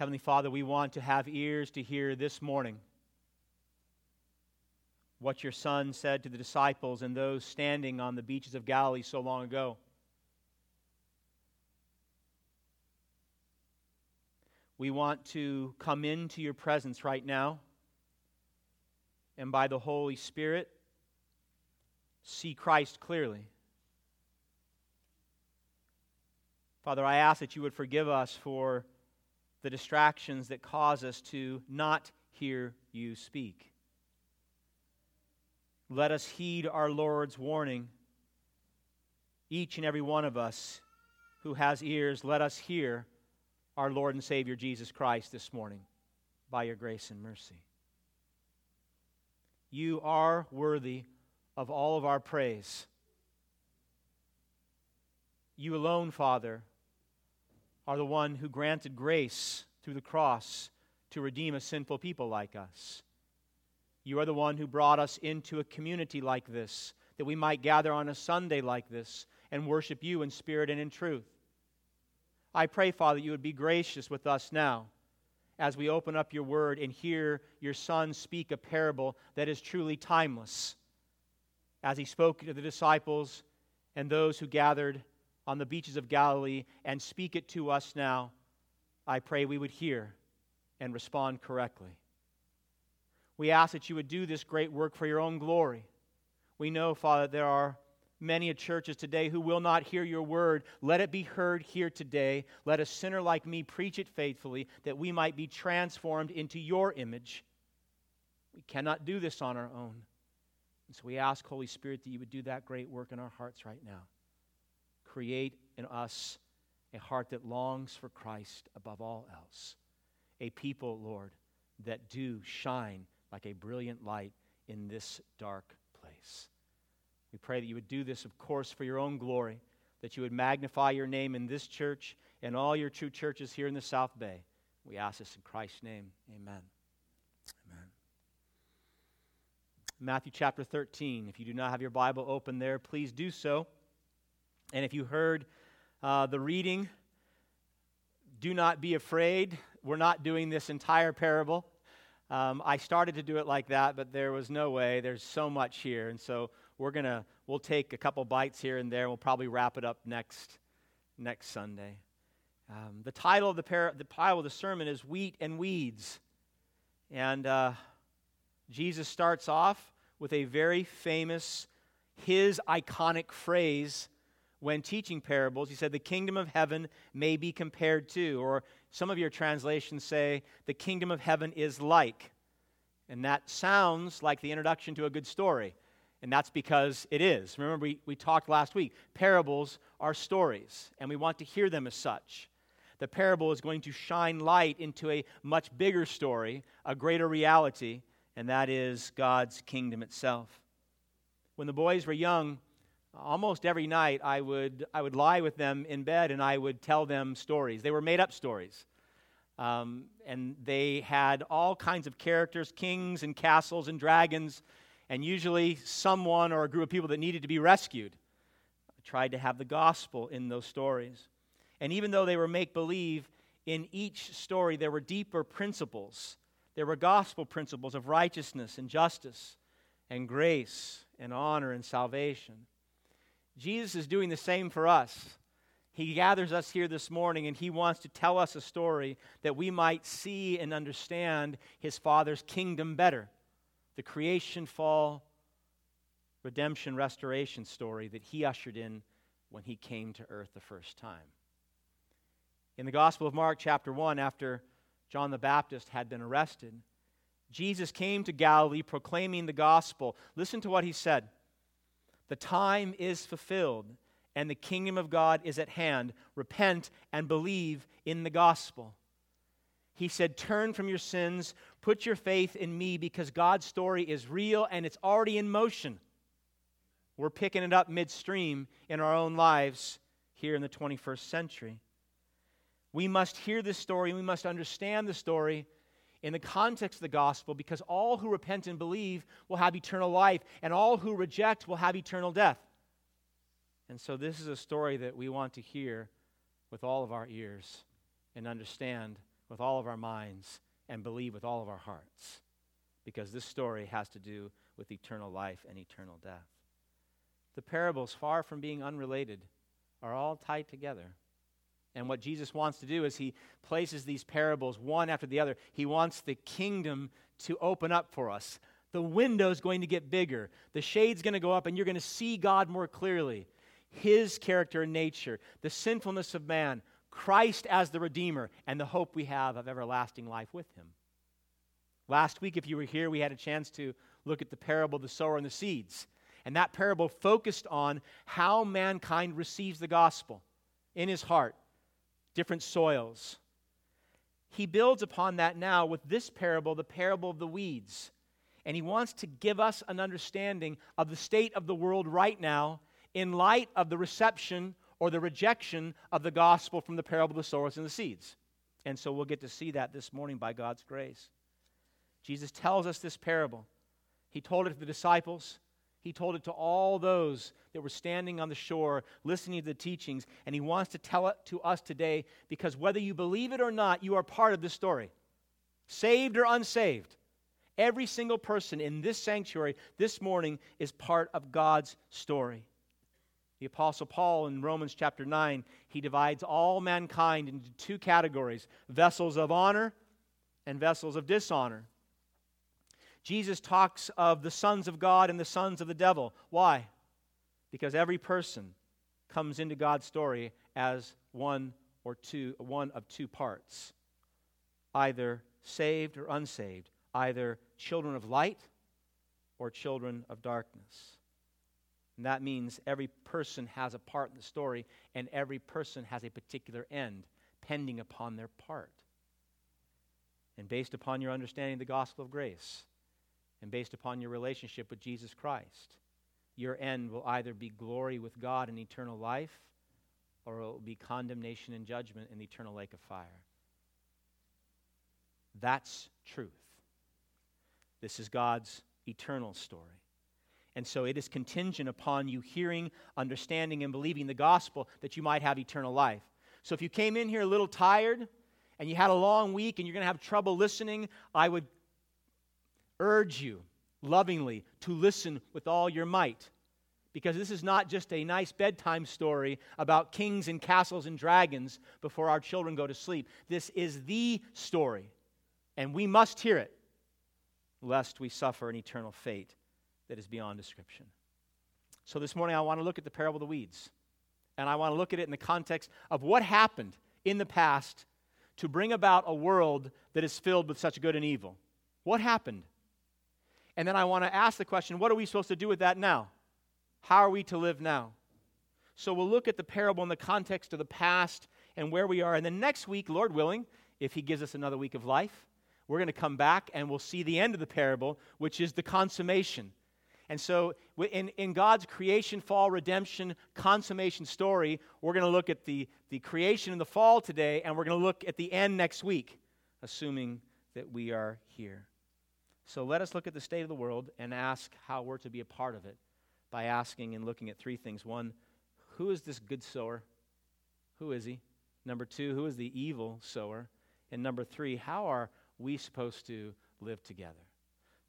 Heavenly Father, we want to have ears to hear this morning what your Son said to the disciples and those standing on the beaches of Galilee so long ago. We want to come into your presence right now and by the Holy Spirit see Christ clearly. Father, I ask that you would forgive us for the distractions that cause us to not hear you speak. Let us heed our Lord's warning. Each and every one of us who has ears, let us hear our Lord and Savior Jesus Christ this morning by your grace and mercy. You are worthy of all of our praise. You alone, Father, are the one who granted grace through the cross to redeem a sinful people like us. You are the one who brought us into a community like this, that we might gather on a Sunday like this and worship you in spirit and in truth. I pray, Father, you would be gracious with us now as we open up your word and hear your Son speak a parable that is truly timeless. As he spoke to the disciples and those who gathered on the beaches of Galilee and speak it to us now, I pray we would hear and respond correctly. We ask that you would do this great work for your own glory. We know, Father, there are many churches today who will not hear your word. Let it be heard here today. Let a sinner like me preach it faithfully that we might be transformed into your image. We cannot do this on our own. And so we ask, Holy Spirit, that you would do that great work in our hearts right now. Create in us a heart that longs for Christ above all else. A people, Lord, that do shine like a brilliant light in this dark place. We pray that you would do this, of course, for your own glory, that you would magnify your name in this church and all your true churches here in the South Bay. We ask this in Christ's name. Amen. Amen. Matthew chapter 13. If you do not have your Bible open there, please do so. And if you heard uh, the reading, do not be afraid. We're not doing this entire parable. Um, I started to do it like that, but there was no way. There's so much here. And so we're going to, we'll take a couple bites here and there. We'll probably wrap it up next, next Sunday. Um, the title of the, par- the title of the sermon is Wheat and Weeds. And uh, Jesus starts off with a very famous, his iconic phrase when teaching parables. He said, The kingdom of heaven may be compared to, or some of your translations say, the kingdom of heaven is like. And that sounds like the introduction to a good story. And that's because it is. Remember, we, we talked last week. Parables are stories, and we want to hear them as such. The parable is going to shine light into a much bigger story, a greater reality, and that is God's kingdom itself. When the boys were young, almost every night I would, I would lie with them in bed and I would tell them stories. They were made up stories. Um, and they had all kinds of characters kings and castles and dragons, and usually someone or a group of people that needed to be rescued. I tried to have the gospel in those stories. And even though they were make believe, in each story there were deeper principles. There were gospel principles of righteousness and justice and grace and honor and salvation. Jesus is doing the same for us. He gathers us here this morning and he wants to tell us a story that we might see and understand his Father's kingdom better. The creation, fall, redemption, restoration story that he ushered in when he came to earth the first time. In the Gospel of Mark, chapter 1, after John the Baptist had been arrested, Jesus came to Galilee proclaiming the gospel. Listen to what he said. The time is fulfilled, and the kingdom of God is at hand. Repent and believe in the gospel. He said, Turn from your sins, put your faith in me, because God's story is real and it's already in motion. We're picking it up midstream in our own lives here in the 21st century. We must hear this story, we must understand the story in the context of the gospel because all who repent and believe will have eternal life, and all who reject will have eternal death. And so, this is a story that we want to hear with all of our ears and understand with all of our minds and believe with all of our hearts. Because this story has to do with eternal life and eternal death. The parables, far from being unrelated, are all tied together. And what Jesus wants to do is he places these parables one after the other. He wants the kingdom to open up for us. The window's going to get bigger. The shade's going to go up, and you're going to see God more clearly. His character and nature, the sinfulness of man, Christ as the Redeemer, and the hope we have of everlasting life with Him. Last week, if you were here, we had a chance to look at the parable of the sower and the seeds. And that parable focused on how mankind receives the gospel in his heart, different soils. He builds upon that now with this parable, the parable of the weeds. And he wants to give us an understanding of the state of the world right now in light of the reception or the rejection of the gospel from the parable of the sowers and the seeds. And so we'll get to see that this morning by God's grace. Jesus tells us this parable. He told it to the disciples. He told it to all those that were standing on the shore listening to the teachings, and he wants to tell it to us today because whether you believe it or not, you are part of this story. Saved or unsaved, every single person in this sanctuary this morning is part of God's story. The Apostle Paul in Romans chapter 9, he divides all mankind into two categories vessels of honor and vessels of dishonor. Jesus talks of the sons of God and the sons of the devil. Why? Because every person comes into God's story as one or two, one of two parts either saved or unsaved, either children of light or children of darkness. And that means every person has a part in the story, and every person has a particular end pending upon their part. And based upon your understanding of the gospel of grace, and based upon your relationship with Jesus Christ. Your end will either be glory with God and eternal life, or it will be condemnation and judgment in the eternal lake of fire. That's truth. This is God's eternal story. And so it is contingent upon you hearing, understanding, and believing the gospel that you might have eternal life. So if you came in here a little tired and you had a long week and you're going to have trouble listening, I would urge you lovingly to listen with all your might. Because this is not just a nice bedtime story about kings and castles and dragons before our children go to sleep. This is the story, and we must hear it, lest we suffer an eternal fate that is beyond description. So this morning, I want to look at the parable of the weeds, and I want to look at it in the context of what happened in the past to bring about a world that is filled with such good and evil. What happened? And then I want to ask the question what are we supposed to do with that now? How are we to live now? So we'll look at the parable in the context of the past and where we are. And then next week, Lord willing, if He gives us another week of life, we're going to come back and we'll see the end of the parable, which is the consummation. And so, in, in God's creation, fall, redemption, consummation story, we're going to look at the, the creation and the fall today, and we're going to look at the end next week, assuming that we are here. So let us look at the state of the world and ask how we're to be a part of it by asking and looking at three things. One, who is this good sower? Who is he? Number two, who is the evil sower? And number three, how are we supposed to live together?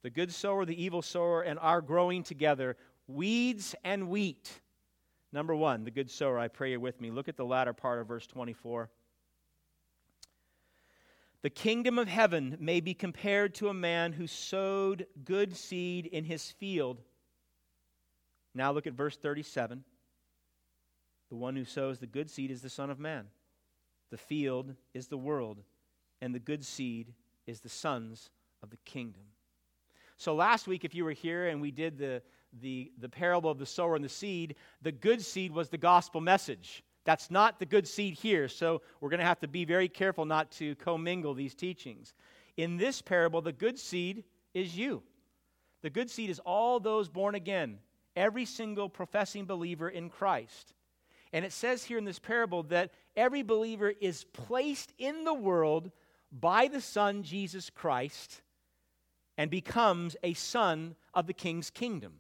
The good sower, the evil sower, and our growing together, weeds and wheat. Number one, the good sower. I pray you're with me. Look at the latter part of verse 24. The kingdom of heaven may be compared to a man who sowed good seed in his field. Now look at verse 37. The one who sows the good seed is the Son of Man. The field is the world, and the good seed is the sons of the kingdom. So last week, if you were here and we did the, the, the parable of the sower and the seed, the good seed was the gospel message. That's not the good seed here, so we're going to have to be very careful not to commingle these teachings. In this parable, the good seed is you. The good seed is all those born again, every single professing believer in Christ. And it says here in this parable that every believer is placed in the world by the Son, Jesus Christ, and becomes a son of the King's kingdom.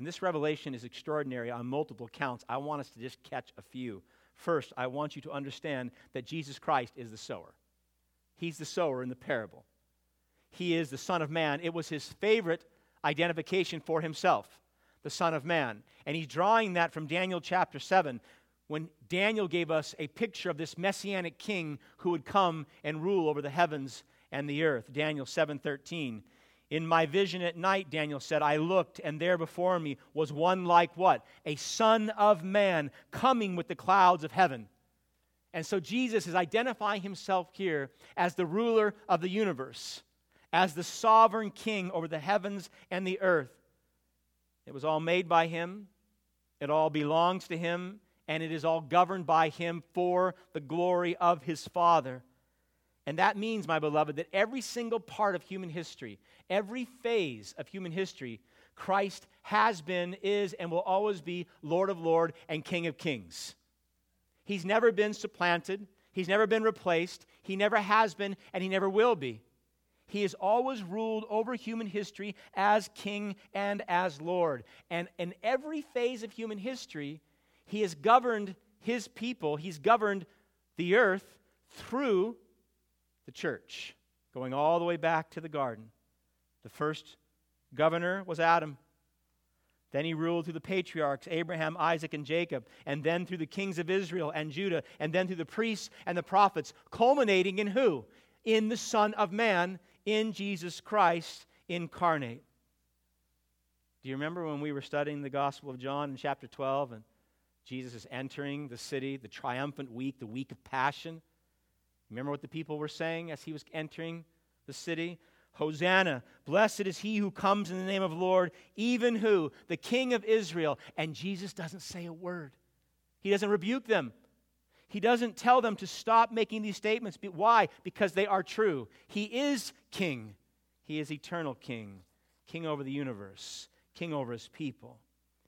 And this revelation is extraordinary on multiple counts. I want us to just catch a few. First, I want you to understand that Jesus Christ is the sower. He's the sower in the parable. He is the Son of Man. It was his favorite identification for himself, the Son of Man. And he's drawing that from Daniel chapter 7, when Daniel gave us a picture of this messianic king who would come and rule over the heavens and the earth. Daniel 7:13. In my vision at night, Daniel said, I looked, and there before me was one like what? A son of man coming with the clouds of heaven. And so Jesus is identifying himself here as the ruler of the universe, as the sovereign king over the heavens and the earth. It was all made by him, it all belongs to him, and it is all governed by him for the glory of his Father. And that means, my beloved, that every single part of human history, every phase of human history, Christ has been, is, and will always be Lord of Lords and King of Kings. He's never been supplanted, He's never been replaced, He never has been, and He never will be. He has always ruled over human history as King and as Lord. And in every phase of human history, He has governed His people, He's governed the earth through the church, going all the way back to the garden. The first governor was Adam. Then he ruled through the patriarchs, Abraham, Isaac, and Jacob, and then through the kings of Israel and Judah, and then through the priests and the prophets, culminating in who? In the Son of Man, in Jesus Christ incarnate. Do you remember when we were studying the Gospel of John in chapter 12 and Jesus is entering the city, the triumphant week, the week of passion? Remember what the people were saying as he was entering the city? Hosanna, blessed is he who comes in the name of the Lord, even who? The King of Israel. And Jesus doesn't say a word, he doesn't rebuke them. He doesn't tell them to stop making these statements. Why? Because they are true. He is King. He is eternal King, King over the universe, King over his people.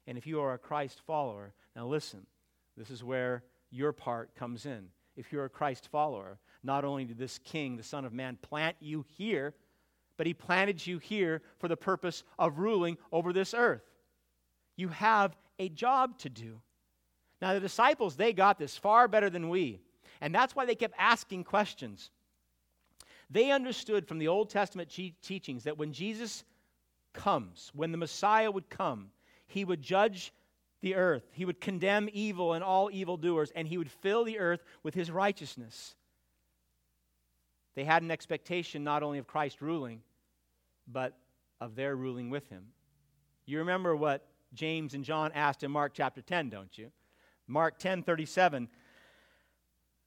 And if you are a Christ follower, now listen, this is where your part comes in. If you're a Christ follower, not only did this king, the Son of Man, plant you here, but he planted you here for the purpose of ruling over this earth. You have a job to do. Now, the disciples, they got this far better than we. And that's why they kept asking questions. They understood from the Old Testament teachings that when Jesus comes, when the Messiah would come, he would judge the earth, he would condemn evil and all evildoers, and he would fill the earth with his righteousness. They had an expectation not only of Christ ruling, but of their ruling with him. You remember what James and John asked in Mark chapter 10, don't you? Mark 10 37.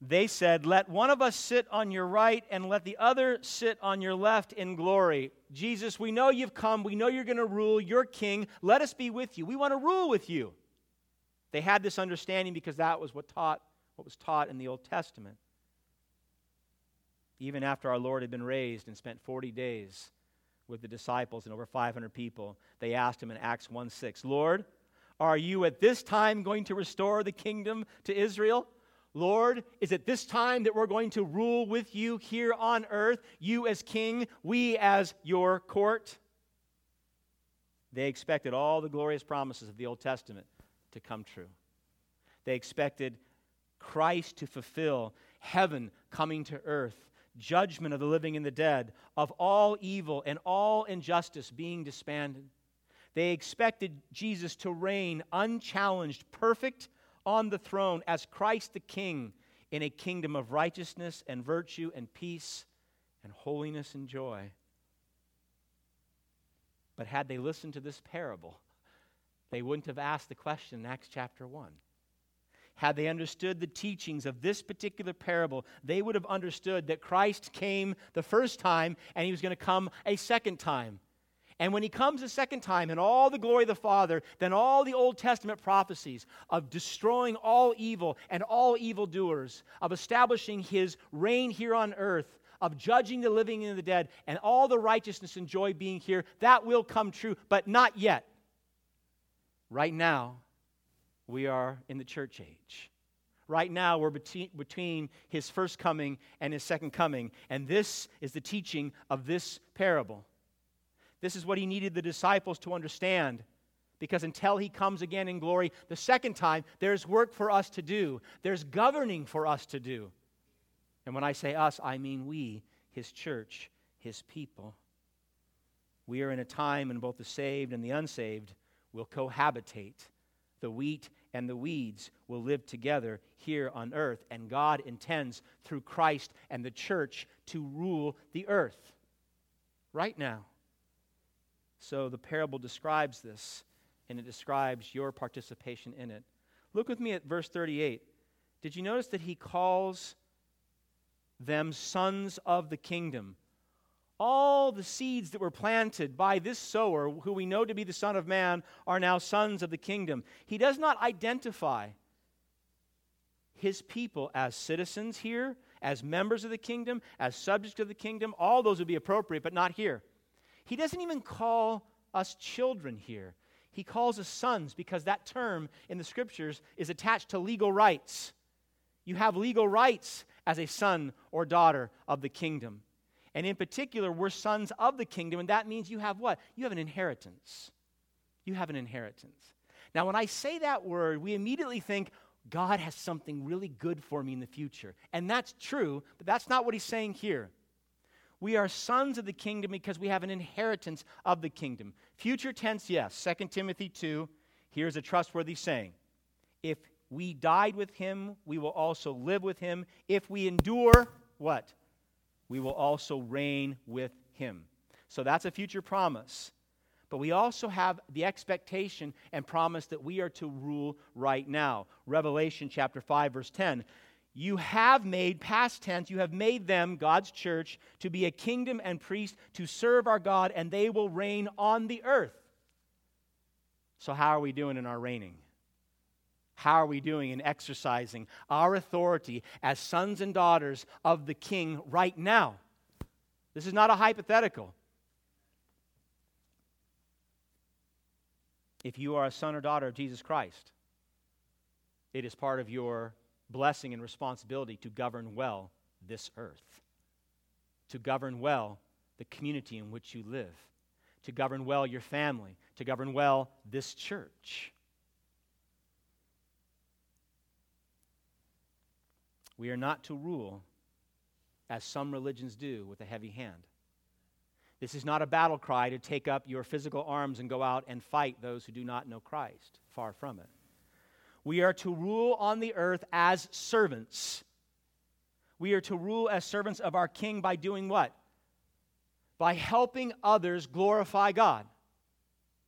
They said, Let one of us sit on your right and let the other sit on your left in glory. Jesus, we know you've come. We know you're going to rule. You're king. Let us be with you. We want to rule with you. They had this understanding because that was what taught what was taught in the Old Testament even after our Lord had been raised and spent 40 days with the disciples and over 500 people, they asked him in Acts 1 6, Lord, are you at this time going to restore the kingdom to Israel? Lord, is it this time that we're going to rule with you here on earth, you as king, we as your court? They expected all the glorious promises of the Old Testament to come true. They expected Christ to fulfill heaven coming to earth judgment of the living and the dead, of all evil and all injustice being disbanded. They expected Jesus to reign unchallenged, perfect on the throne as Christ the King in a kingdom of righteousness and virtue and peace and holiness and joy. But had they listened to this parable, they wouldn't have asked the question in Acts chapter 1 had they understood the teachings of this particular parable, they would have understood that Christ came the first time and he was going to come a second time. And when he comes a second time in all the glory of the Father, then all the Old Testament prophecies of destroying all evil and all evildoers, of establishing his reign here on earth, of judging the living and the dead, and all the righteousness and joy being here, that will come true, but not yet. Right now, we are in the church age. Right now, we're between his first coming and his second coming. And this is the teaching of this parable. This is what he needed the disciples to understand. Because until he comes again in glory the second time, there's work for us to do, there's governing for us to do. And when I say us, I mean we his church, his people. We are in a time when both the saved and the unsaved will cohabitate. The wheat and the weeds will live together here on earth, and God intends through Christ and the church to rule the earth right now. So the parable describes this, and it describes your participation in it. Look with me at verse 38. Did you notice that he calls them sons of the kingdom? All the seeds that were planted by this sower, who we know to be the Son of Man, are now sons of the kingdom. He does not identify his people as citizens here, as members of the kingdom, as subjects of the kingdom. All those would be appropriate, but not here. He doesn't even call us children here. He calls us sons because that term in the scriptures is attached to legal rights. You have legal rights as a son or daughter of the kingdom. And in particular, we're sons of the kingdom, and that means you have what? You have an inheritance. You have an inheritance. Now, when I say that word, we immediately think, God has something really good for me in the future. And that's true, but that's not what he's saying here. We are sons of the kingdom because we have an inheritance of the kingdom. Future tense, yes. 2 Timothy 2, here's a trustworthy saying. If we died with him, we will also live with him. If we endure, what? We will also reign with him. So that's a future promise. But we also have the expectation and promise that we are to rule right now. Revelation chapter 5 verse 10. You have made past tense, you have made them God's church to be a kingdom and priest to serve our God and they will reign on the earth. So how are we doing in our reigning? How are we doing in exercising our authority as sons and daughters of the King right now? This is not a hypothetical. If you are a son or daughter of Jesus Christ, it is part of your blessing and responsibility to govern well this earth, to govern well the community in which you live, to govern well your family, to govern well this church. We are not to rule as some religions do with a heavy hand. This is not a battle cry to take up your physical arms and go out and fight those who do not know Christ. Far from it. We are to rule on the earth as servants. We are to rule as servants of our King by doing what? By helping others glorify God.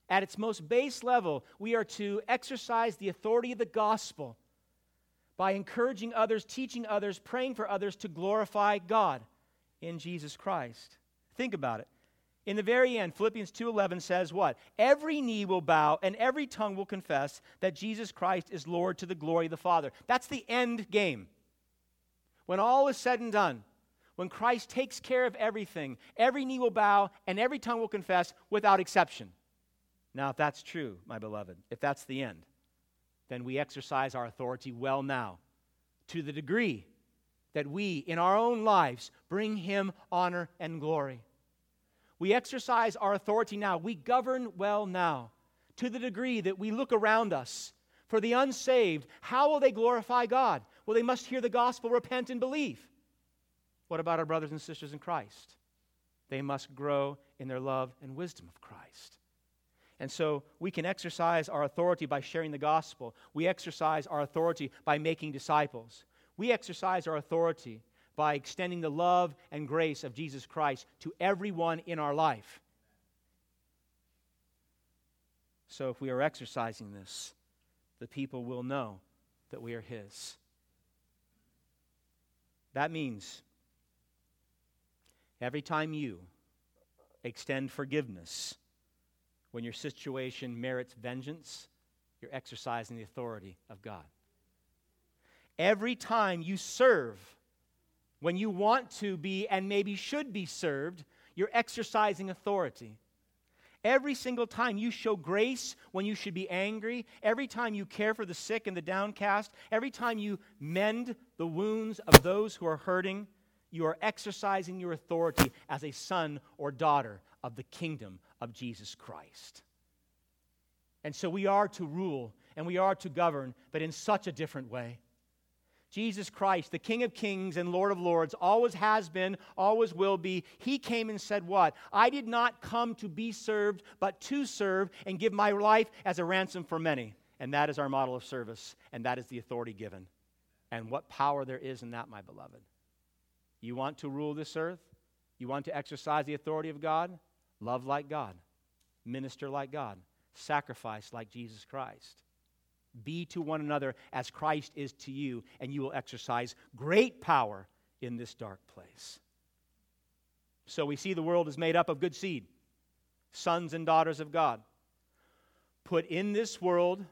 At its most base level, we are to exercise the authority of the gospel by encouraging others, teaching others, praying for others to glorify God in Jesus Christ. Think about it. In the very end, Philippians 2:11 says what? Every knee will bow and every tongue will confess that Jesus Christ is Lord to the glory of the Father. That's the end game. When all is said and done, when Christ takes care of everything, every knee will bow and every tongue will confess without exception. Now, if that's true, my beloved, if that's the end, then we exercise our authority well now to the degree that we, in our own lives, bring Him honor and glory. We exercise our authority now. We govern well now to the degree that we look around us. For the unsaved, how will they glorify God? Well, they must hear the gospel, repent, and believe. What about our brothers and sisters in Christ? They must grow in their love and wisdom of Christ. And so we can exercise our authority by sharing the gospel. We exercise our authority by making disciples. We exercise our authority by extending the love and grace of Jesus Christ to everyone in our life. So if we are exercising this, the people will know that we are His. That means every time you extend forgiveness, when your situation merits vengeance, you're exercising the authority of God. Every time you serve, when you want to be and maybe should be served, you're exercising authority. Every single time you show grace when you should be angry, every time you care for the sick and the downcast, every time you mend the wounds of those who are hurting, you are exercising your authority as a son or daughter of the kingdom of Jesus Christ. And so we are to rule and we are to govern, but in such a different way. Jesus Christ, the King of Kings and Lord of Lords, always has been, always will be, he came and said, What? I did not come to be served, but to serve and give my life as a ransom for many. And that is our model of service, and that is the authority given. And what power there is in that, my beloved. You want to rule this earth? You want to exercise the authority of God? Love like God, minister like God, sacrifice like Jesus Christ. Be to one another as Christ is to you, and you will exercise great power in this dark place. So we see the world is made up of good seed, sons and daughters of God, put in this world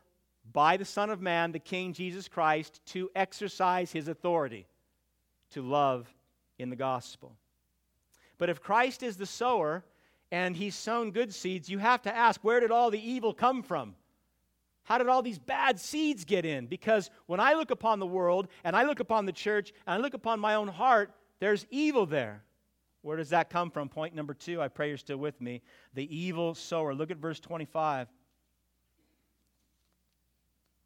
by the Son of Man, the King Jesus Christ, to exercise his authority, to love in the gospel. But if Christ is the sower and he's sown good seeds, you have to ask where did all the evil come from? How did all these bad seeds get in? Because when I look upon the world and I look upon the church and I look upon my own heart, there's evil there. Where does that come from? Point number two. I pray you're still with me. The evil sower. Look at verse 25.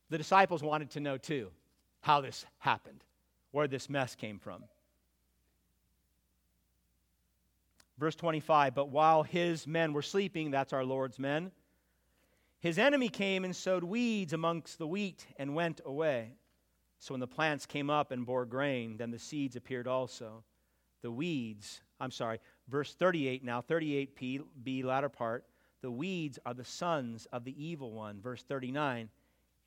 The disciples wanted to know too how this happened, where this mess came from. Verse 25, but while his men were sleeping, that's our Lord's men, his enemy came and sowed weeds amongst the wheat and went away. So when the plants came up and bore grain, then the seeds appeared also. The weeds, I'm sorry, verse 38 now, 38p, B, latter part. The weeds are the sons of the evil one. Verse 39,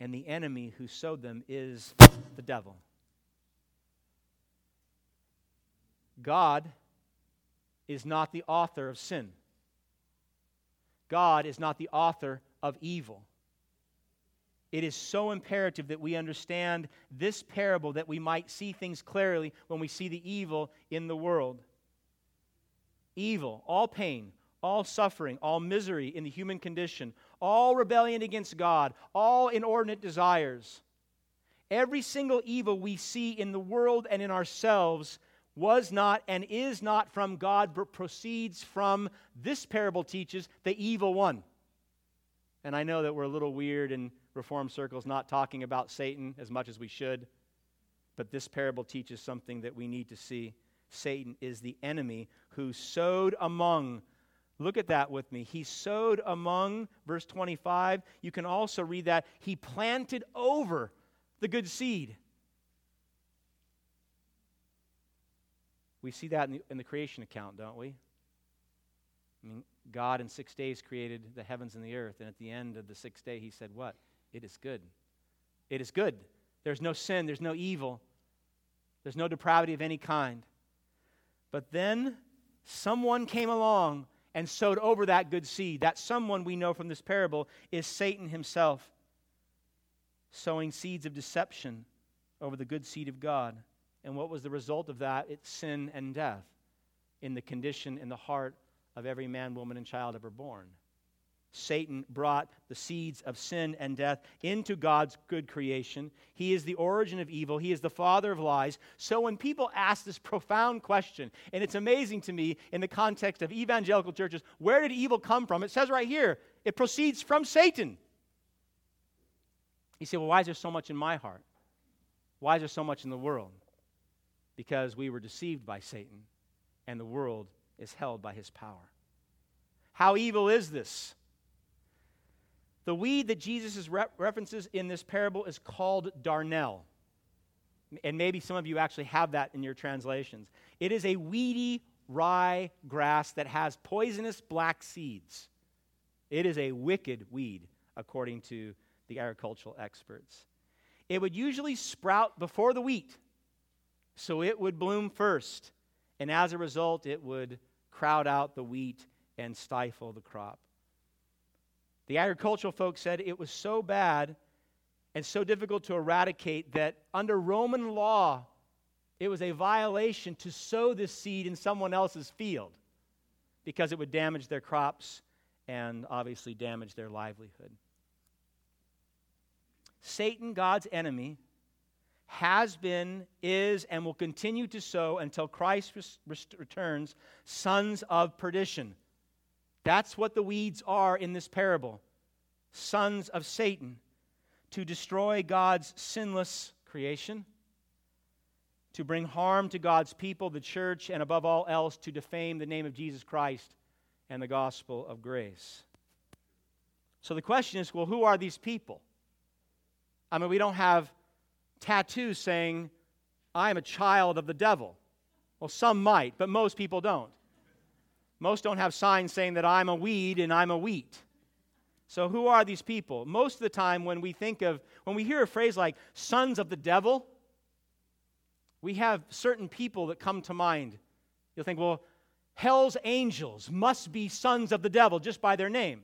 and the enemy who sowed them is the devil. God is not the author of sin. God is not the author of evil. It is so imperative that we understand this parable that we might see things clearly when we see the evil in the world. Evil, all pain, all suffering, all misery in the human condition, all rebellion against God, all inordinate desires. Every single evil we see in the world and in ourselves was not and is not from God, but proceeds from, this parable teaches, the evil one. And I know that we're a little weird in reform circles not talking about Satan as much as we should, but this parable teaches something that we need to see. Satan is the enemy who sowed among. Look at that with me. He sowed among, verse 25. You can also read that. He planted over the good seed. We see that in the, in the creation account, don't we? I mean, God in six days created the heavens and the earth, and at the end of the sixth day, he said, What? It is good. It is good. There's no sin, there's no evil, there's no depravity of any kind. But then someone came along and sowed over that good seed. That someone we know from this parable is Satan himself, sowing seeds of deception over the good seed of God. And what was the result of that? It's sin and death in the condition, in the heart of every man, woman, and child ever born. Satan brought the seeds of sin and death into God's good creation. He is the origin of evil. He is the father of lies. So when people ask this profound question, and it's amazing to me in the context of evangelical churches, where did evil come from? It says right here, it proceeds from Satan. You say, well, why is there so much in my heart? Why is there so much in the world? Because we were deceived by Satan, and the world is held by his power. How evil is this? The weed that Jesus re- references in this parable is called darnel. And maybe some of you actually have that in your translations. It is a weedy rye grass that has poisonous black seeds. It is a wicked weed, according to the agricultural experts. It would usually sprout before the wheat, so it would bloom first. And as a result, it would crowd out the wheat and stifle the crop. The agricultural folks said it was so bad and so difficult to eradicate that under Roman law, it was a violation to sow this seed in someone else's field because it would damage their crops and obviously damage their livelihood. Satan, God's enemy, has been, is, and will continue to sow until Christ returns sons of perdition. That's what the weeds are in this parable sons of Satan to destroy God's sinless creation, to bring harm to God's people, the church, and above all else, to defame the name of Jesus Christ and the gospel of grace. So the question is well, who are these people? I mean, we don't have tattoos saying, I'm a child of the devil. Well, some might, but most people don't. Most don't have signs saying that I'm a weed and I'm a wheat. So, who are these people? Most of the time, when we think of, when we hear a phrase like sons of the devil, we have certain people that come to mind. You'll think, well, hell's angels must be sons of the devil just by their name.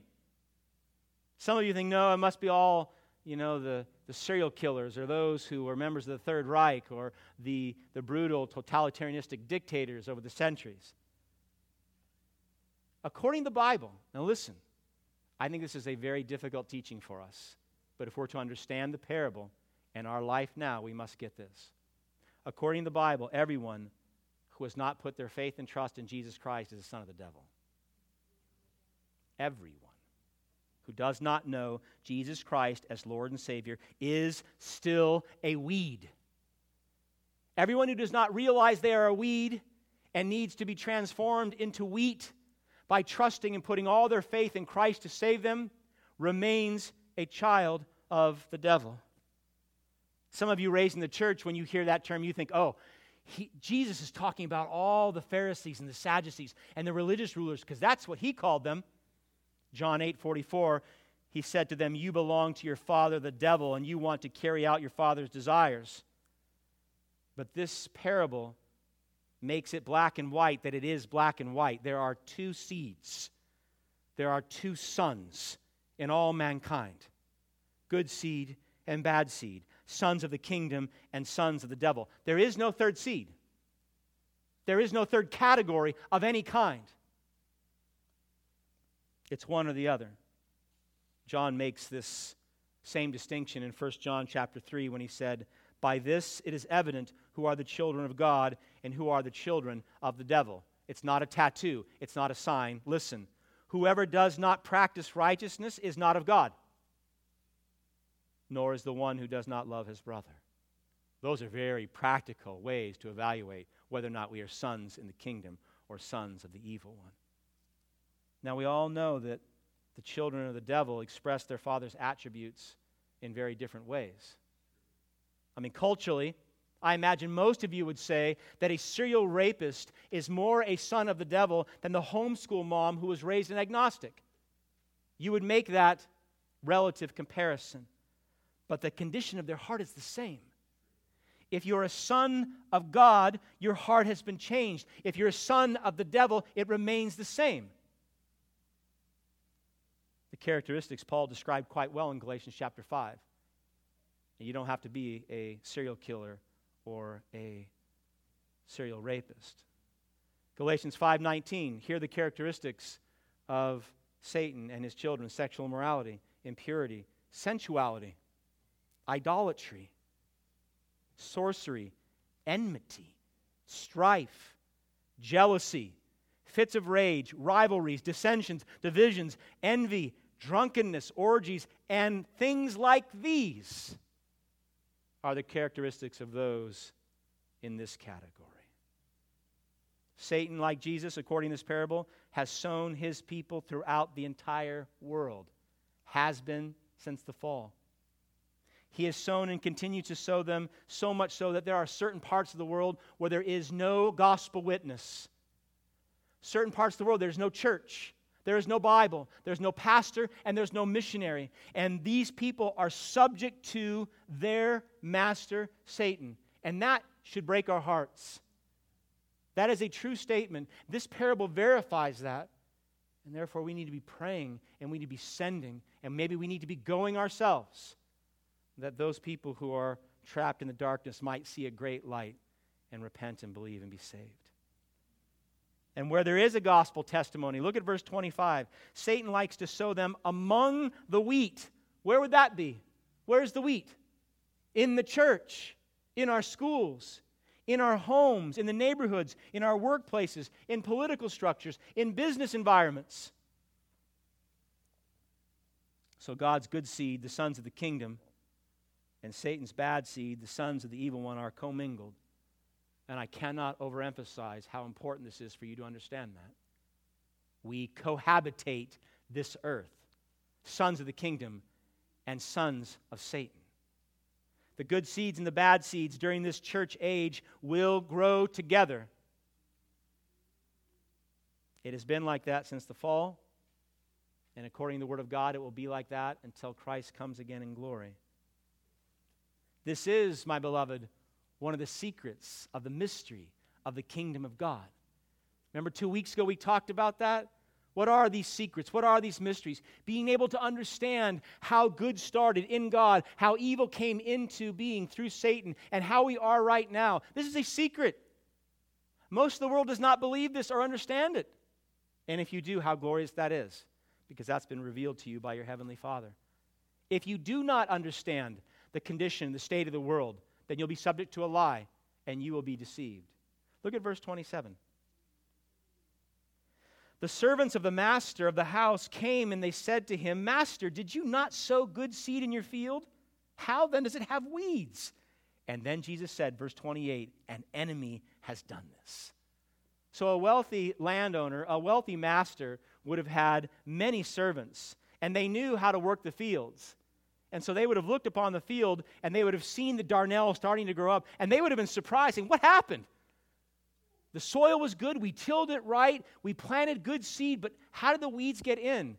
Some of you think, no, it must be all, you know, the, the serial killers or those who were members of the Third Reich or the, the brutal totalitarianistic dictators over the centuries. According to the Bible, now listen, I think this is a very difficult teaching for us. But if we're to understand the parable and our life now, we must get this. According to the Bible, everyone who has not put their faith and trust in Jesus Christ is a son of the devil. Everyone who does not know Jesus Christ as Lord and Savior is still a weed. Everyone who does not realize they are a weed and needs to be transformed into wheat by trusting and putting all their faith in Christ to save them remains a child of the devil. Some of you raised in the church, when you hear that term, you think, oh, he, Jesus is talking about all the Pharisees and the Sadducees and the religious rulers, because that's what he called them. John 8 44, he said to them, You belong to your father, the devil, and you want to carry out your father's desires. But this parable makes it black and white that it is black and white. There are two seeds, there are two sons in all mankind good seed and bad seed, sons of the kingdom and sons of the devil. There is no third seed, there is no third category of any kind. It's one or the other. John makes this same distinction in 1 John chapter 3 when he said, By this it is evident who are the children of God and who are the children of the devil. It's not a tattoo, it's not a sign. Listen, whoever does not practice righteousness is not of God, nor is the one who does not love his brother. Those are very practical ways to evaluate whether or not we are sons in the kingdom or sons of the evil one. Now, we all know that the children of the devil express their father's attributes in very different ways. I mean, culturally, I imagine most of you would say that a serial rapist is more a son of the devil than the homeschool mom who was raised an agnostic. You would make that relative comparison. But the condition of their heart is the same. If you're a son of God, your heart has been changed. If you're a son of the devil, it remains the same. The characteristics Paul described quite well in Galatians chapter 5. And you don't have to be a serial killer or a serial rapist. Galatians 5:19, here are the characteristics of Satan and his children: sexual immorality, impurity, sensuality, idolatry, sorcery, enmity, strife, jealousy, fits of rage, rivalries, dissensions, divisions, envy, drunkenness, orgies, and things like these are the characteristics of those in this category. Satan, like Jesus, according to this parable, has sown his people throughout the entire world, has been since the fall. He has sown and continues to sow them, so much so that there are certain parts of the world where there is no gospel witness. Certain parts of the world, there's no church. There is no Bible, there's no pastor, and there's no missionary. And these people are subject to their master, Satan. And that should break our hearts. That is a true statement. This parable verifies that. And therefore, we need to be praying and we need to be sending, and maybe we need to be going ourselves that those people who are trapped in the darkness might see a great light and repent and believe and be saved. And where there is a gospel testimony, look at verse 25. Satan likes to sow them among the wheat. Where would that be? Where's the wheat? In the church, in our schools, in our homes, in the neighborhoods, in our workplaces, in political structures, in business environments. So God's good seed, the sons of the kingdom, and Satan's bad seed, the sons of the evil one, are commingled. And I cannot overemphasize how important this is for you to understand that. We cohabitate this earth, sons of the kingdom and sons of Satan. The good seeds and the bad seeds during this church age will grow together. It has been like that since the fall, and according to the Word of God, it will be like that until Christ comes again in glory. This is, my beloved, one of the secrets of the mystery of the kingdom of God. Remember, two weeks ago we talked about that? What are these secrets? What are these mysteries? Being able to understand how good started in God, how evil came into being through Satan, and how we are right now. This is a secret. Most of the world does not believe this or understand it. And if you do, how glorious that is, because that's been revealed to you by your Heavenly Father. If you do not understand the condition, the state of the world, then you'll be subject to a lie and you will be deceived. Look at verse 27. The servants of the master of the house came and they said to him, Master, did you not sow good seed in your field? How then does it have weeds? And then Jesus said, verse 28, An enemy has done this. So a wealthy landowner, a wealthy master, would have had many servants, and they knew how to work the fields. And so they would have looked upon the field and they would have seen the darnel starting to grow up, and they would have been surprised, saying, What happened? The soil was good, we tilled it right, we planted good seed, but how did the weeds get in?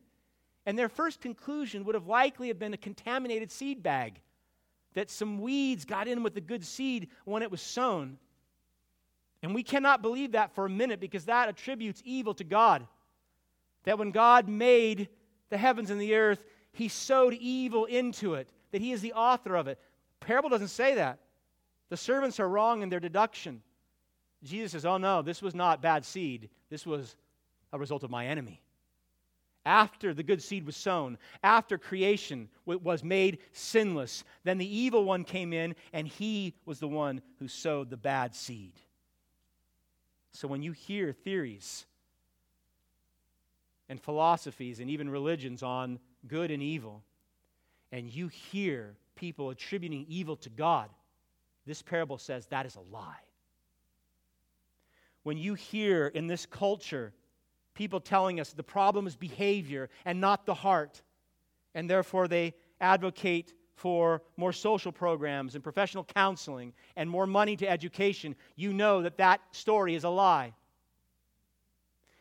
And their first conclusion would have likely have been a contaminated seed bag, that some weeds got in with the good seed when it was sown. And we cannot believe that for a minute because that attributes evil to God. That when God made the heavens and the earth, he sowed evil into it, that he is the author of it. Parable doesn't say that. The servants are wrong in their deduction. Jesus says, Oh no, this was not bad seed. This was a result of my enemy. After the good seed was sown, after creation was made sinless, then the evil one came in and he was the one who sowed the bad seed. So when you hear theories and philosophies and even religions on good and evil, and you hear people attributing evil to God, this parable says that is a lie when you hear in this culture people telling us the problem is behavior and not the heart, and therefore they advocate for more social programs and professional counseling and more money to education, you know that that story is a lie.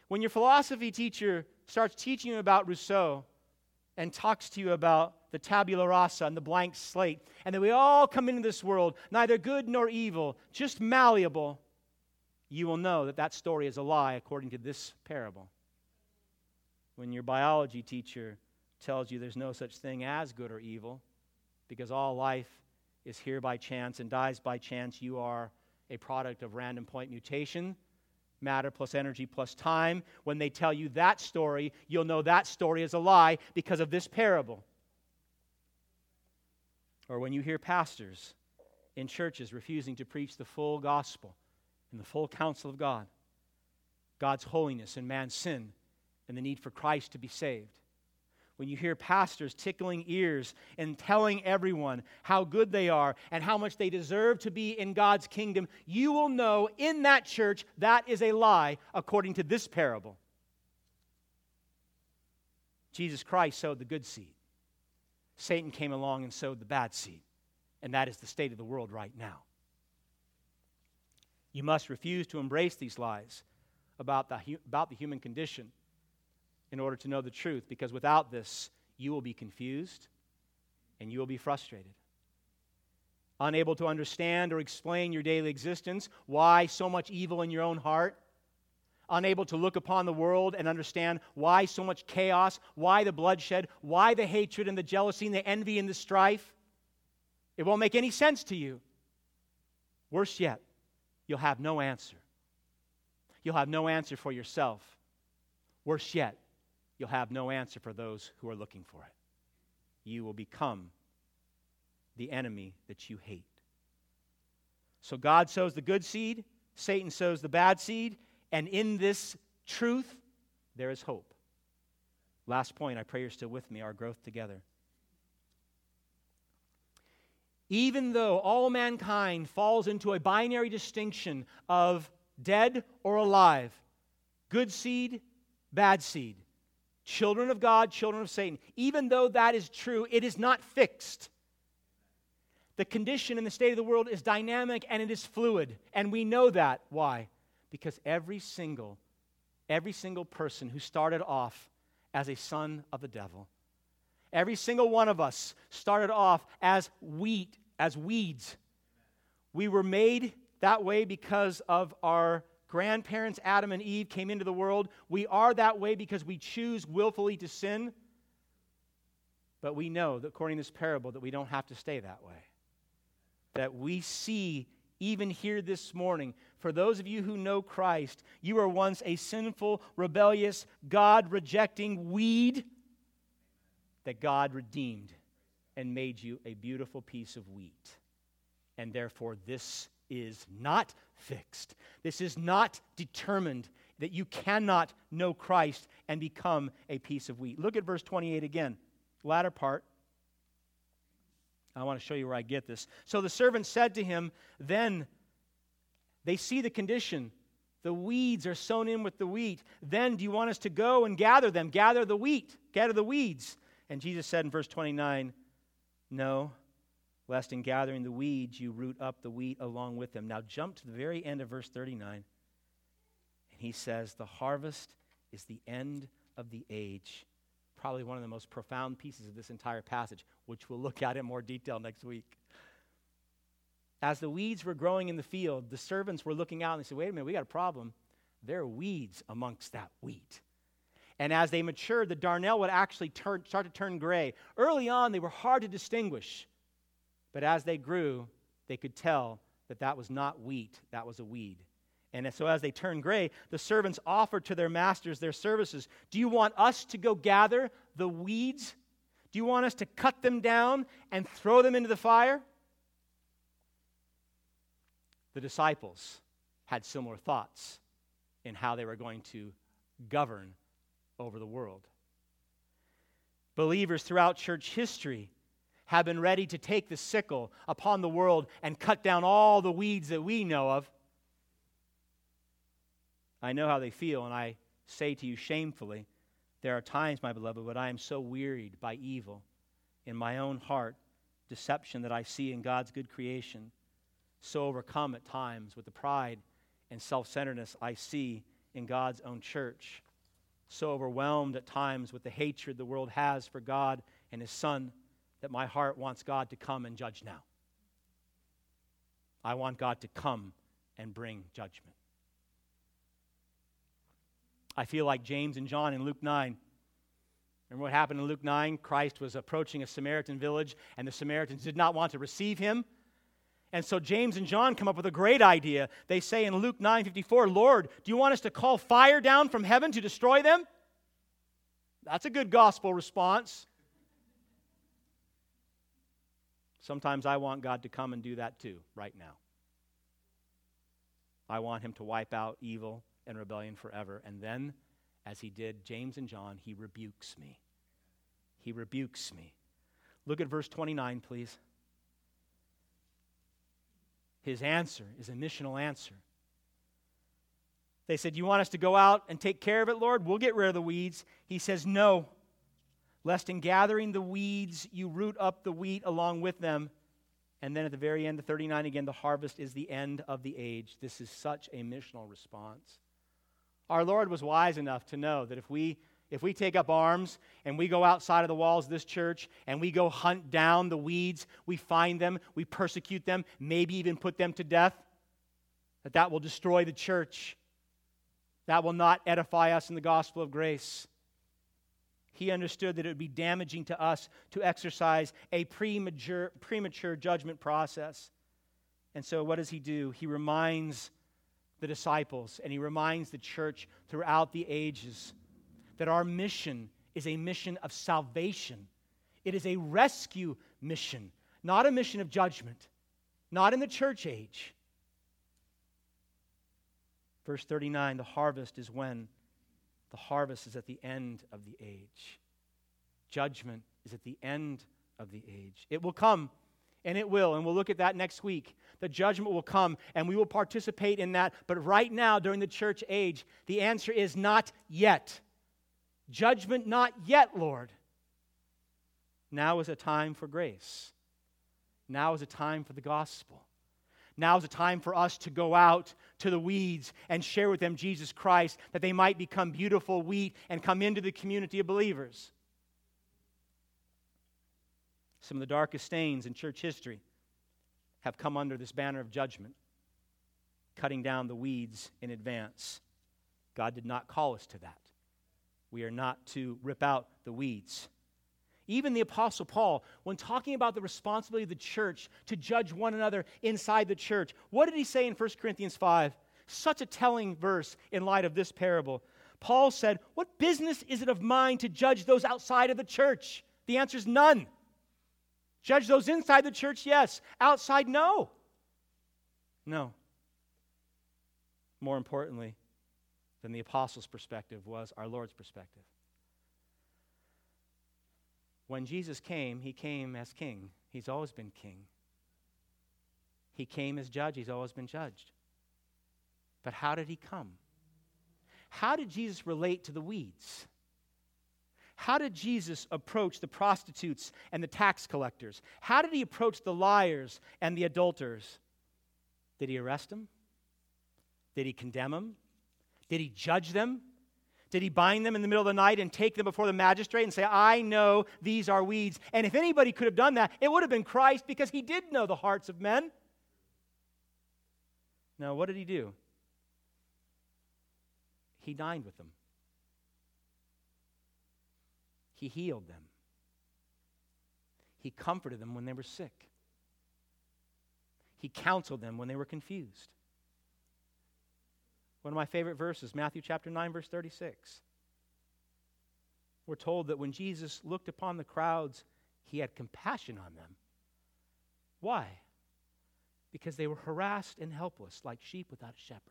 When your philosophy teacher starts teaching you about Rousseau and talks to you about the tabula rasa and the blank slate, and that we all come into this world neither good nor evil, just malleable, you will know that that story is a lie according to this parable. When your biology teacher tells you there's no such thing as good or evil, because all life is here by chance and dies by chance, you are a product of random point mutation, matter plus energy plus time. When they tell you that story, you'll know that story is a lie because of this parable. Or when you hear pastors in churches refusing to preach the full gospel and the full counsel of God, God's holiness and man's sin, and the need for Christ to be saved. When you hear pastors tickling ears and telling everyone how good they are and how much they deserve to be in God's kingdom, you will know in that church that is a lie according to this parable. Jesus Christ sowed the good seed. Satan came along and sowed the bad seed. And that is the state of the world right now. You must refuse to embrace these lies about the, about the human condition in order to know the truth, because without this, you will be confused and you will be frustrated. Unable to understand or explain your daily existence, why so much evil in your own heart, unable to look upon the world and understand why so much chaos, why the bloodshed, why the hatred and the jealousy and the envy and the strife. It won't make any sense to you. Worse yet, you'll have no answer. You'll have no answer for yourself. Worse yet, you'll have no answer for those who are looking for it. You will become the enemy that you hate. So God sows the good seed, Satan sows the bad seed, and in this truth, there is hope. Last point, I pray you're still with me, our growth together. even though all mankind falls into a binary distinction of dead or alive, good seed, bad seed, children of God, children of Satan, even though that is true, it is not fixed. The condition and the state of the world is dynamic and it is fluid. And we know that. Why? Because every single, every single person who started off as a son of the devil Every single one of us started off as wheat, as weeds. We were made that way because of our grandparents, Adam and Eve, came into the world. We are that way because we choose willfully to sin. But we know according to this parable that we don't have to stay that way. That we see even here this morning, for those of you who know Christ, you were once a sinful, rebellious, God rejecting weed that God redeemed and made you a beautiful piece of wheat. And therefore, this is not fixed. This is not determined that you cannot know Christ and become a piece of wheat. Look at verse 28 again, latter part. I want to show you where I get this. So the servant said to him, Then they see the condition. The weeds are sown in with the wheat. Then do you want us to go and gather them? Gather the wheat, gather the weeds. And Jesus said in verse 29, No, lest in gathering the weeds you root up the wheat along with them. Now jump to the very end of verse 39. And he says, The harvest is the end of the age. Probably one of the most profound pieces of this entire passage, which we'll look at in more detail next week. As the weeds were growing in the field, the servants were looking out and they said, Wait a minute, we got a problem. There are weeds amongst that wheat. And as they matured, the darnel would actually turn, start to turn gray. Early on, they were hard to distinguish. But as they grew, they could tell that that was not wheat, that was a weed. And so as they turned gray, the servants offered to their masters their services. Do you want us to go gather the weeds? Do you want us to cut them down and throw them into the fire? The disciples had similar thoughts in how they were going to govern over the world. Believers throughout church history have been ready to take the sickle upon the world and cut down all the weeds that we know of. I know how they feel, and I say to you shamefully, there are times, my beloved, when I am so wearied by evil in my own heart, deception that I see in God's good creation, so overcome at times with the pride and self centeredness I see in God's own church so overwhelmed at times with the hatred the world has for God and His Son that my heart wants God to come and judge now. I want God to come and bring judgment. I feel like James and John in Luke 9. Remember what happened in Luke 9? Christ was approaching a Samaritan village, and the Samaritans did not want to receive him. And so James and John come up with a great idea. They say in Luke 9:54, "Lord, do you want us to call fire down from heaven to destroy them?" That's a good gospel response. Sometimes I want God to come and do that too right now. I want him to wipe out evil and rebellion forever. And then, as he did James and John, he rebukes me. He rebukes me. Look at verse 29, please. His answer is a missional answer. They said, You want us to go out and take care of it, Lord? We'll get rid of the weeds. He says, No, lest in gathering the weeds you root up the wheat along with them. And then at the very end, the 39 again, the harvest is the end of the age. This is such a missional response. Our Lord was wise enough to know that if we if we take up arms and we go outside of the walls of this church and we go hunt down the weeds, we find them, we persecute them, maybe even put them to death, that that will destroy the church. That will not edify us in the gospel of grace. He understood that it would be damaging to us to exercise a premature, premature judgment process. And so, what does he do? He reminds the disciples and he reminds the church throughout the ages that our mission is a mission of salvation. It is a rescue mission, not a mission of judgment, not in the church age. Verse 39 the harvest is when? The harvest is at the end of the age. Judgment is at the end of the age. It will come. And it will, and we'll look at that next week. The judgment will come, and we will participate in that. But right now, during the church age, the answer is not yet. Judgment, not yet, Lord. Now is a time for grace. Now is a time for the gospel. Now is a time for us to go out to the weeds and share with them Jesus Christ that they might become beautiful wheat and come into the community of believers. Some of the darkest stains in church history have come under this banner of judgment, cutting down the weeds in advance. God did not call us to that. We are not to rip out the weeds. Even the Apostle Paul, when talking about the responsibility of the church to judge one another inside the church, what did he say in 1 Corinthians 5? Such a telling verse in light of this parable. Paul said, What business is it of mine to judge those outside of the church? The answer is none. Judge those inside the church, yes. Outside, no. No. More importantly than the apostles' perspective was our Lord's perspective. When Jesus came, he came as king. He's always been king. He came as judge. He's always been judged. But how did he come? How did Jesus relate to the weeds? How did Jesus approach the prostitutes and the tax collectors? How did he approach the liars and the adulterers? Did he arrest them? Did he condemn them? Did he judge them? Did he bind them in the middle of the night and take them before the magistrate and say, I know these are weeds? And if anybody could have done that, it would have been Christ because he did know the hearts of men. Now, what did he do? He dined with them, he healed them, he comforted them when they were sick, he counseled them when they were confused. One of my favorite verses, Matthew chapter 9, verse 36. We're told that when Jesus looked upon the crowds, he had compassion on them. Why? Because they were harassed and helpless, like sheep without a shepherd.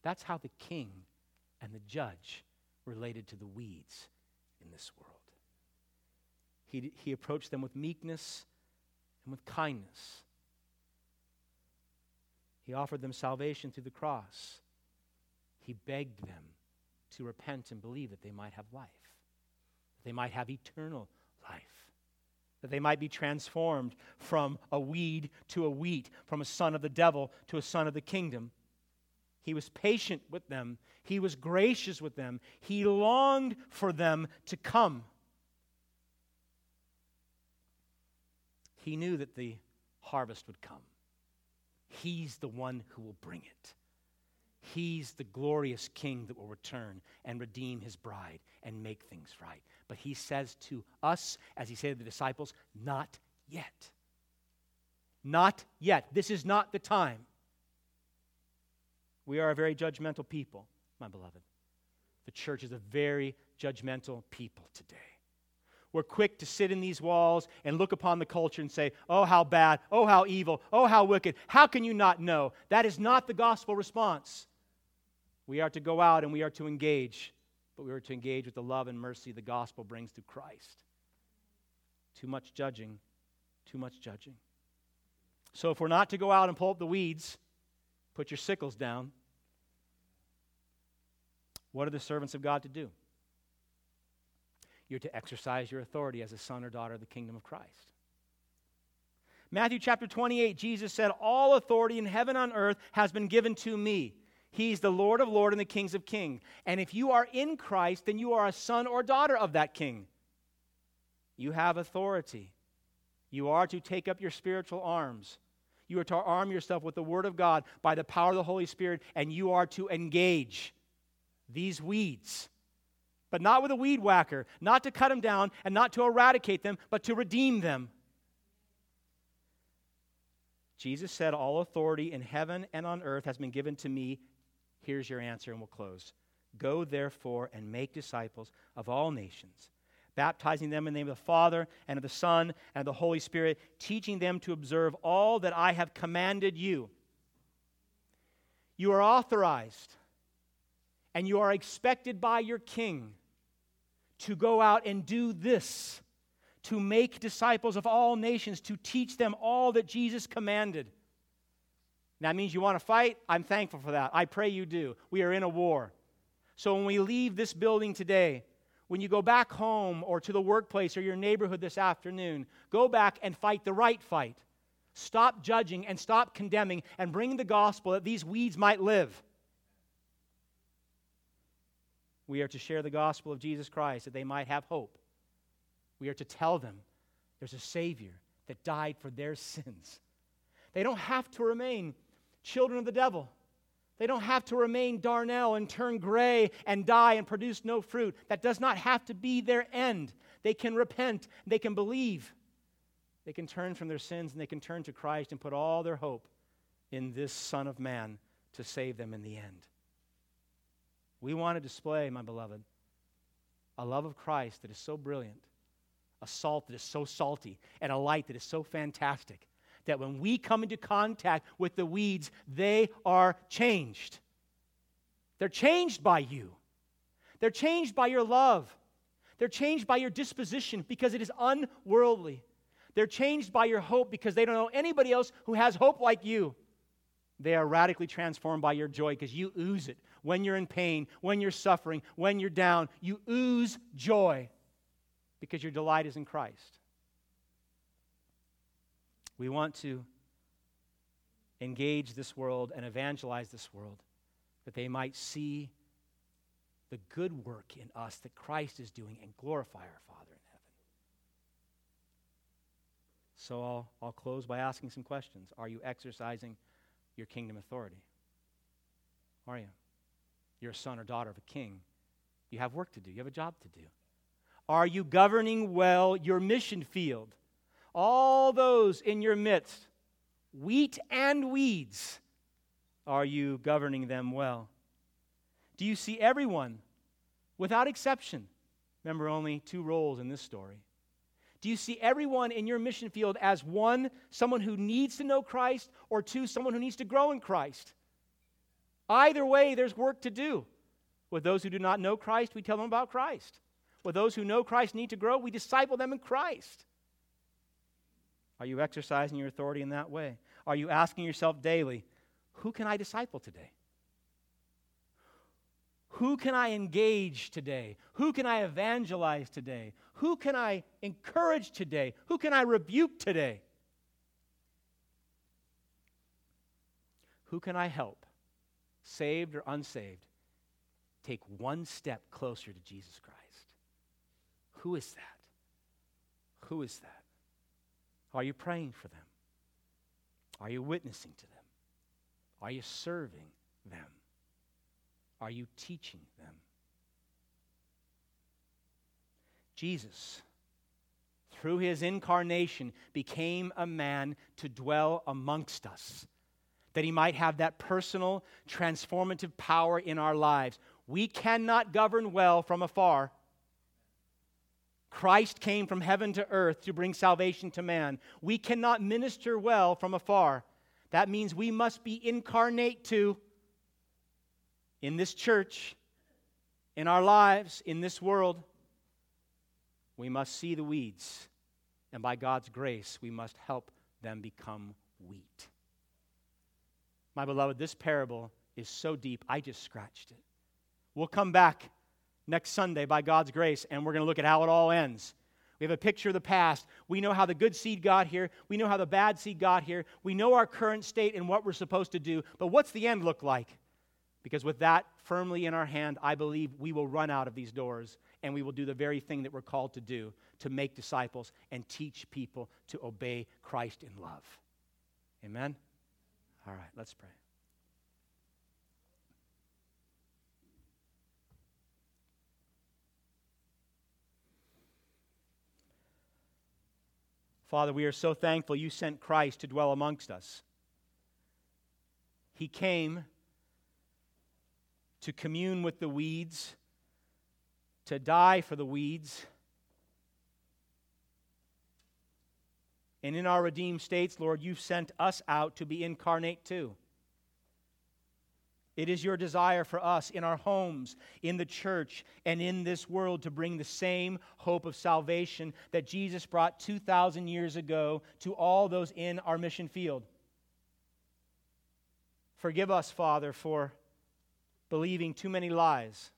That's how the king and the judge related to the weeds in this world. He, he approached them with meekness and with kindness. He offered them salvation through the cross. He begged them to repent and believe that they might have life, that they might have eternal life, that they might be transformed from a weed to a wheat, from a son of the devil to a son of the kingdom. He was patient with them. He was gracious with them. He longed for them to come. He knew that the harvest would come. He's the one who will bring it. He's the glorious king that will return and redeem his bride and make things right. But he says to us, as he said to the disciples, not yet. Not yet. This is not the time. We are a very judgmental people, my beloved. The church is a very judgmental people today. We're quick to sit in these walls and look upon the culture and say, oh, how bad, oh, how evil, oh, how wicked. How can you not know? That is not the gospel response. We are to go out and we are to engage, but we are to engage with the love and mercy the gospel brings through Christ. Too much judging, too much judging. So if we're not to go out and pull up the weeds, put your sickles down. What are the servants of God to do? You're to exercise your authority as a son or daughter of the kingdom of Christ. Matthew chapter 28, Jesus said, All authority in heaven and on earth has been given to me. He's the Lord of lords and the kings of kings. And if you are in Christ, then you are a son or daughter of that king. You have authority. You are to take up your spiritual arms. You are to arm yourself with the Word of God by the power of the Holy Spirit, and you are to engage these weeds but not with a weed whacker, not to cut them down and not to eradicate them, but to redeem them. Jesus said, All authority in heaven and on earth has been given to me. Here's your answer, and we'll close. Go therefore and make disciples of all nations, baptizing them in the name of the Father and of the Son and of the Holy Spirit, teaching them to observe all that I have commanded you. You are authorized and you are expected by your king to go out and do this to make disciples of all nations, to teach them all that Jesus commanded. That means you want to fight? I'm thankful for that. I pray you do. We are in a war. So when we leave this building today, when you go back home or to the workplace or your neighborhood this afternoon, go back and fight the right fight. Stop judging and stop condemning and bring the gospel that these weeds might live. We are to share the gospel of Jesus Christ that they might have hope. We are to tell them there's a Savior that died for their sins. They don't have to remain children of the devil. They don't have to remain darnel and turn gray and die and produce no fruit. That does not have to be their end. They can repent, they can believe, they can turn from their sins, and they can turn to Christ and put all their hope in this Son of Man to save them in the end. We want to display, my beloved, a love of Christ that is so brilliant, a salt that is so salty, and a light that is so fantastic that when we come into contact with the weeds, they are changed. They're changed by you, they're changed by your love, they're changed by your disposition because it is unworldly. They're changed by your hope because they don't know anybody else who has hope like you. They are radically transformed by your joy because you ooze it when you're in pain, when you're suffering, when you're down. You ooze joy because your delight is in Christ. We want to engage this world and evangelize this world that they might see the good work in us that Christ is doing and glorify our Father in heaven. So I'll, I'll close by asking some questions. Are you exercising your kingdom authority? Are you? You're a son or daughter of a king. You have work to do, you have a job to do. Are you governing well your mission field? all those in your midst, wheat and weeds, are you governing them well? Do you see everyone without exception? Remember, only two roles in this story. Do you see everyone in your mission field as one, someone who needs to know Christ, or two, someone who needs to grow in Christ? Either way, there's work to do. With those who do not know Christ, we tell them about Christ. With those who know Christ need to grow, we disciple them in Christ. Are you exercising your authority in that way? Are you asking yourself daily, who can I disciple today? Who can I engage today? Who can I evangelize today? Who can I encourage today? Who can I rebuke today? Who can I help, saved or unsaved, take one step closer to Jesus Christ? Who is that? Who is that? Are you praying for them? Are you witnessing to them? Are you serving them? Are you teaching them? Jesus, through his incarnation, became a man to dwell amongst us, that he might have that personal, transformative power in our lives. We cannot govern well from afar. Christ came from heaven to earth to bring salvation to man. We cannot minister well from afar. That means we must be incarnate to in this church, in our lives, in this world. We must see the weeds, and by God's grace, we must help them become wheat. My beloved, this parable is so deep, I just scratched it. We'll come back next Sunday by God's grace, and we're going to look at how it all ends. We have a picture of the past. We know how the good seed got here. We know how the bad seed got here. We know our current state and what we're supposed to do. But what's the end look like? Because with that firmly in our hand, I believe we will run out of these doors and we will do the very thing that we're called to do to make disciples and teach people to obey Christ in love. Amen? All right, let's pray. Father, we are so thankful you sent Christ to dwell amongst us. He came to commune with the weeds, to die for the weeds. And in our redeemed states, Lord, you've sent us out to be incarnate too. It is your desire for us in our homes, in the church, and in this world to bring the same hope of salvation that Jesus brought 2,000 years ago to all those in our mission field. Forgive us, Father, for believing too many lies.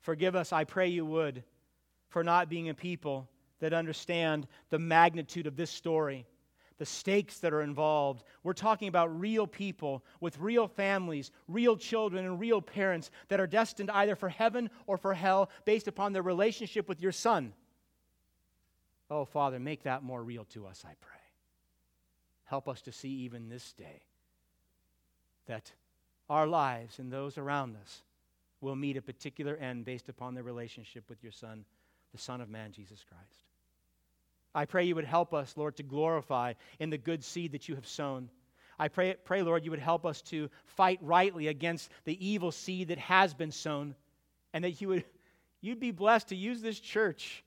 Forgive us, I pray you would, for not being a people that understand the magnitude of this story the stakes that are involved. We're talking about real people with real families, real children, and real parents that are destined either for heaven or for hell based upon their relationship with your Son. Oh, Father, make that more real to us, I pray. Help us to see even this day that our lives and those around us will meet a particular end based upon their relationship with your Son, the Son of Man, Jesus Christ. I pray you would help us, Lord, to glorify in the good seed that you have sown. I pray, pray, Lord, you would help us to fight rightly against the evil seed that has been sown, and that you would you'd be blessed to use this church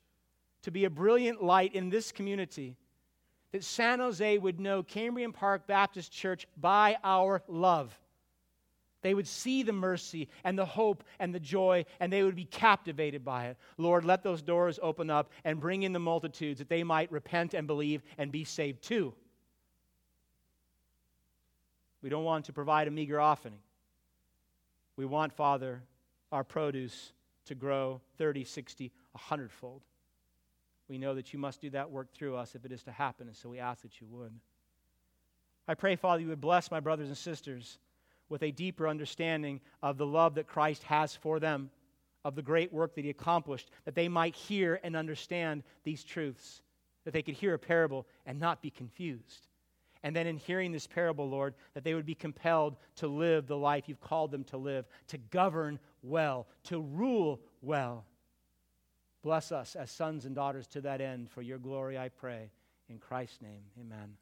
to be a brilliant light in this community. That San Jose would know Cambrian Park Baptist Church by our love. They would see the mercy and the hope and the joy, and they would be captivated by it. Lord, let those doors open up and bring in the multitudes that they might repent and believe and be saved too. We don't want to provide a meager offering. We want, Father, our produce to grow 30, 60, 100 fold. We know that you must do that work through us if it is to happen, and so we ask that you would. I pray, Father, you would bless my brothers and sisters with a deeper understanding of the love that Christ has for them, of the great work that he accomplished, that they might hear and understand these truths, that they could hear a parable and not be confused. And then in hearing this parable, Lord, that they would be compelled to live the life you've called them to live, to govern well, to rule well. Bless us as sons and daughters to that end. For your glory, I pray. In Christ's name, amen.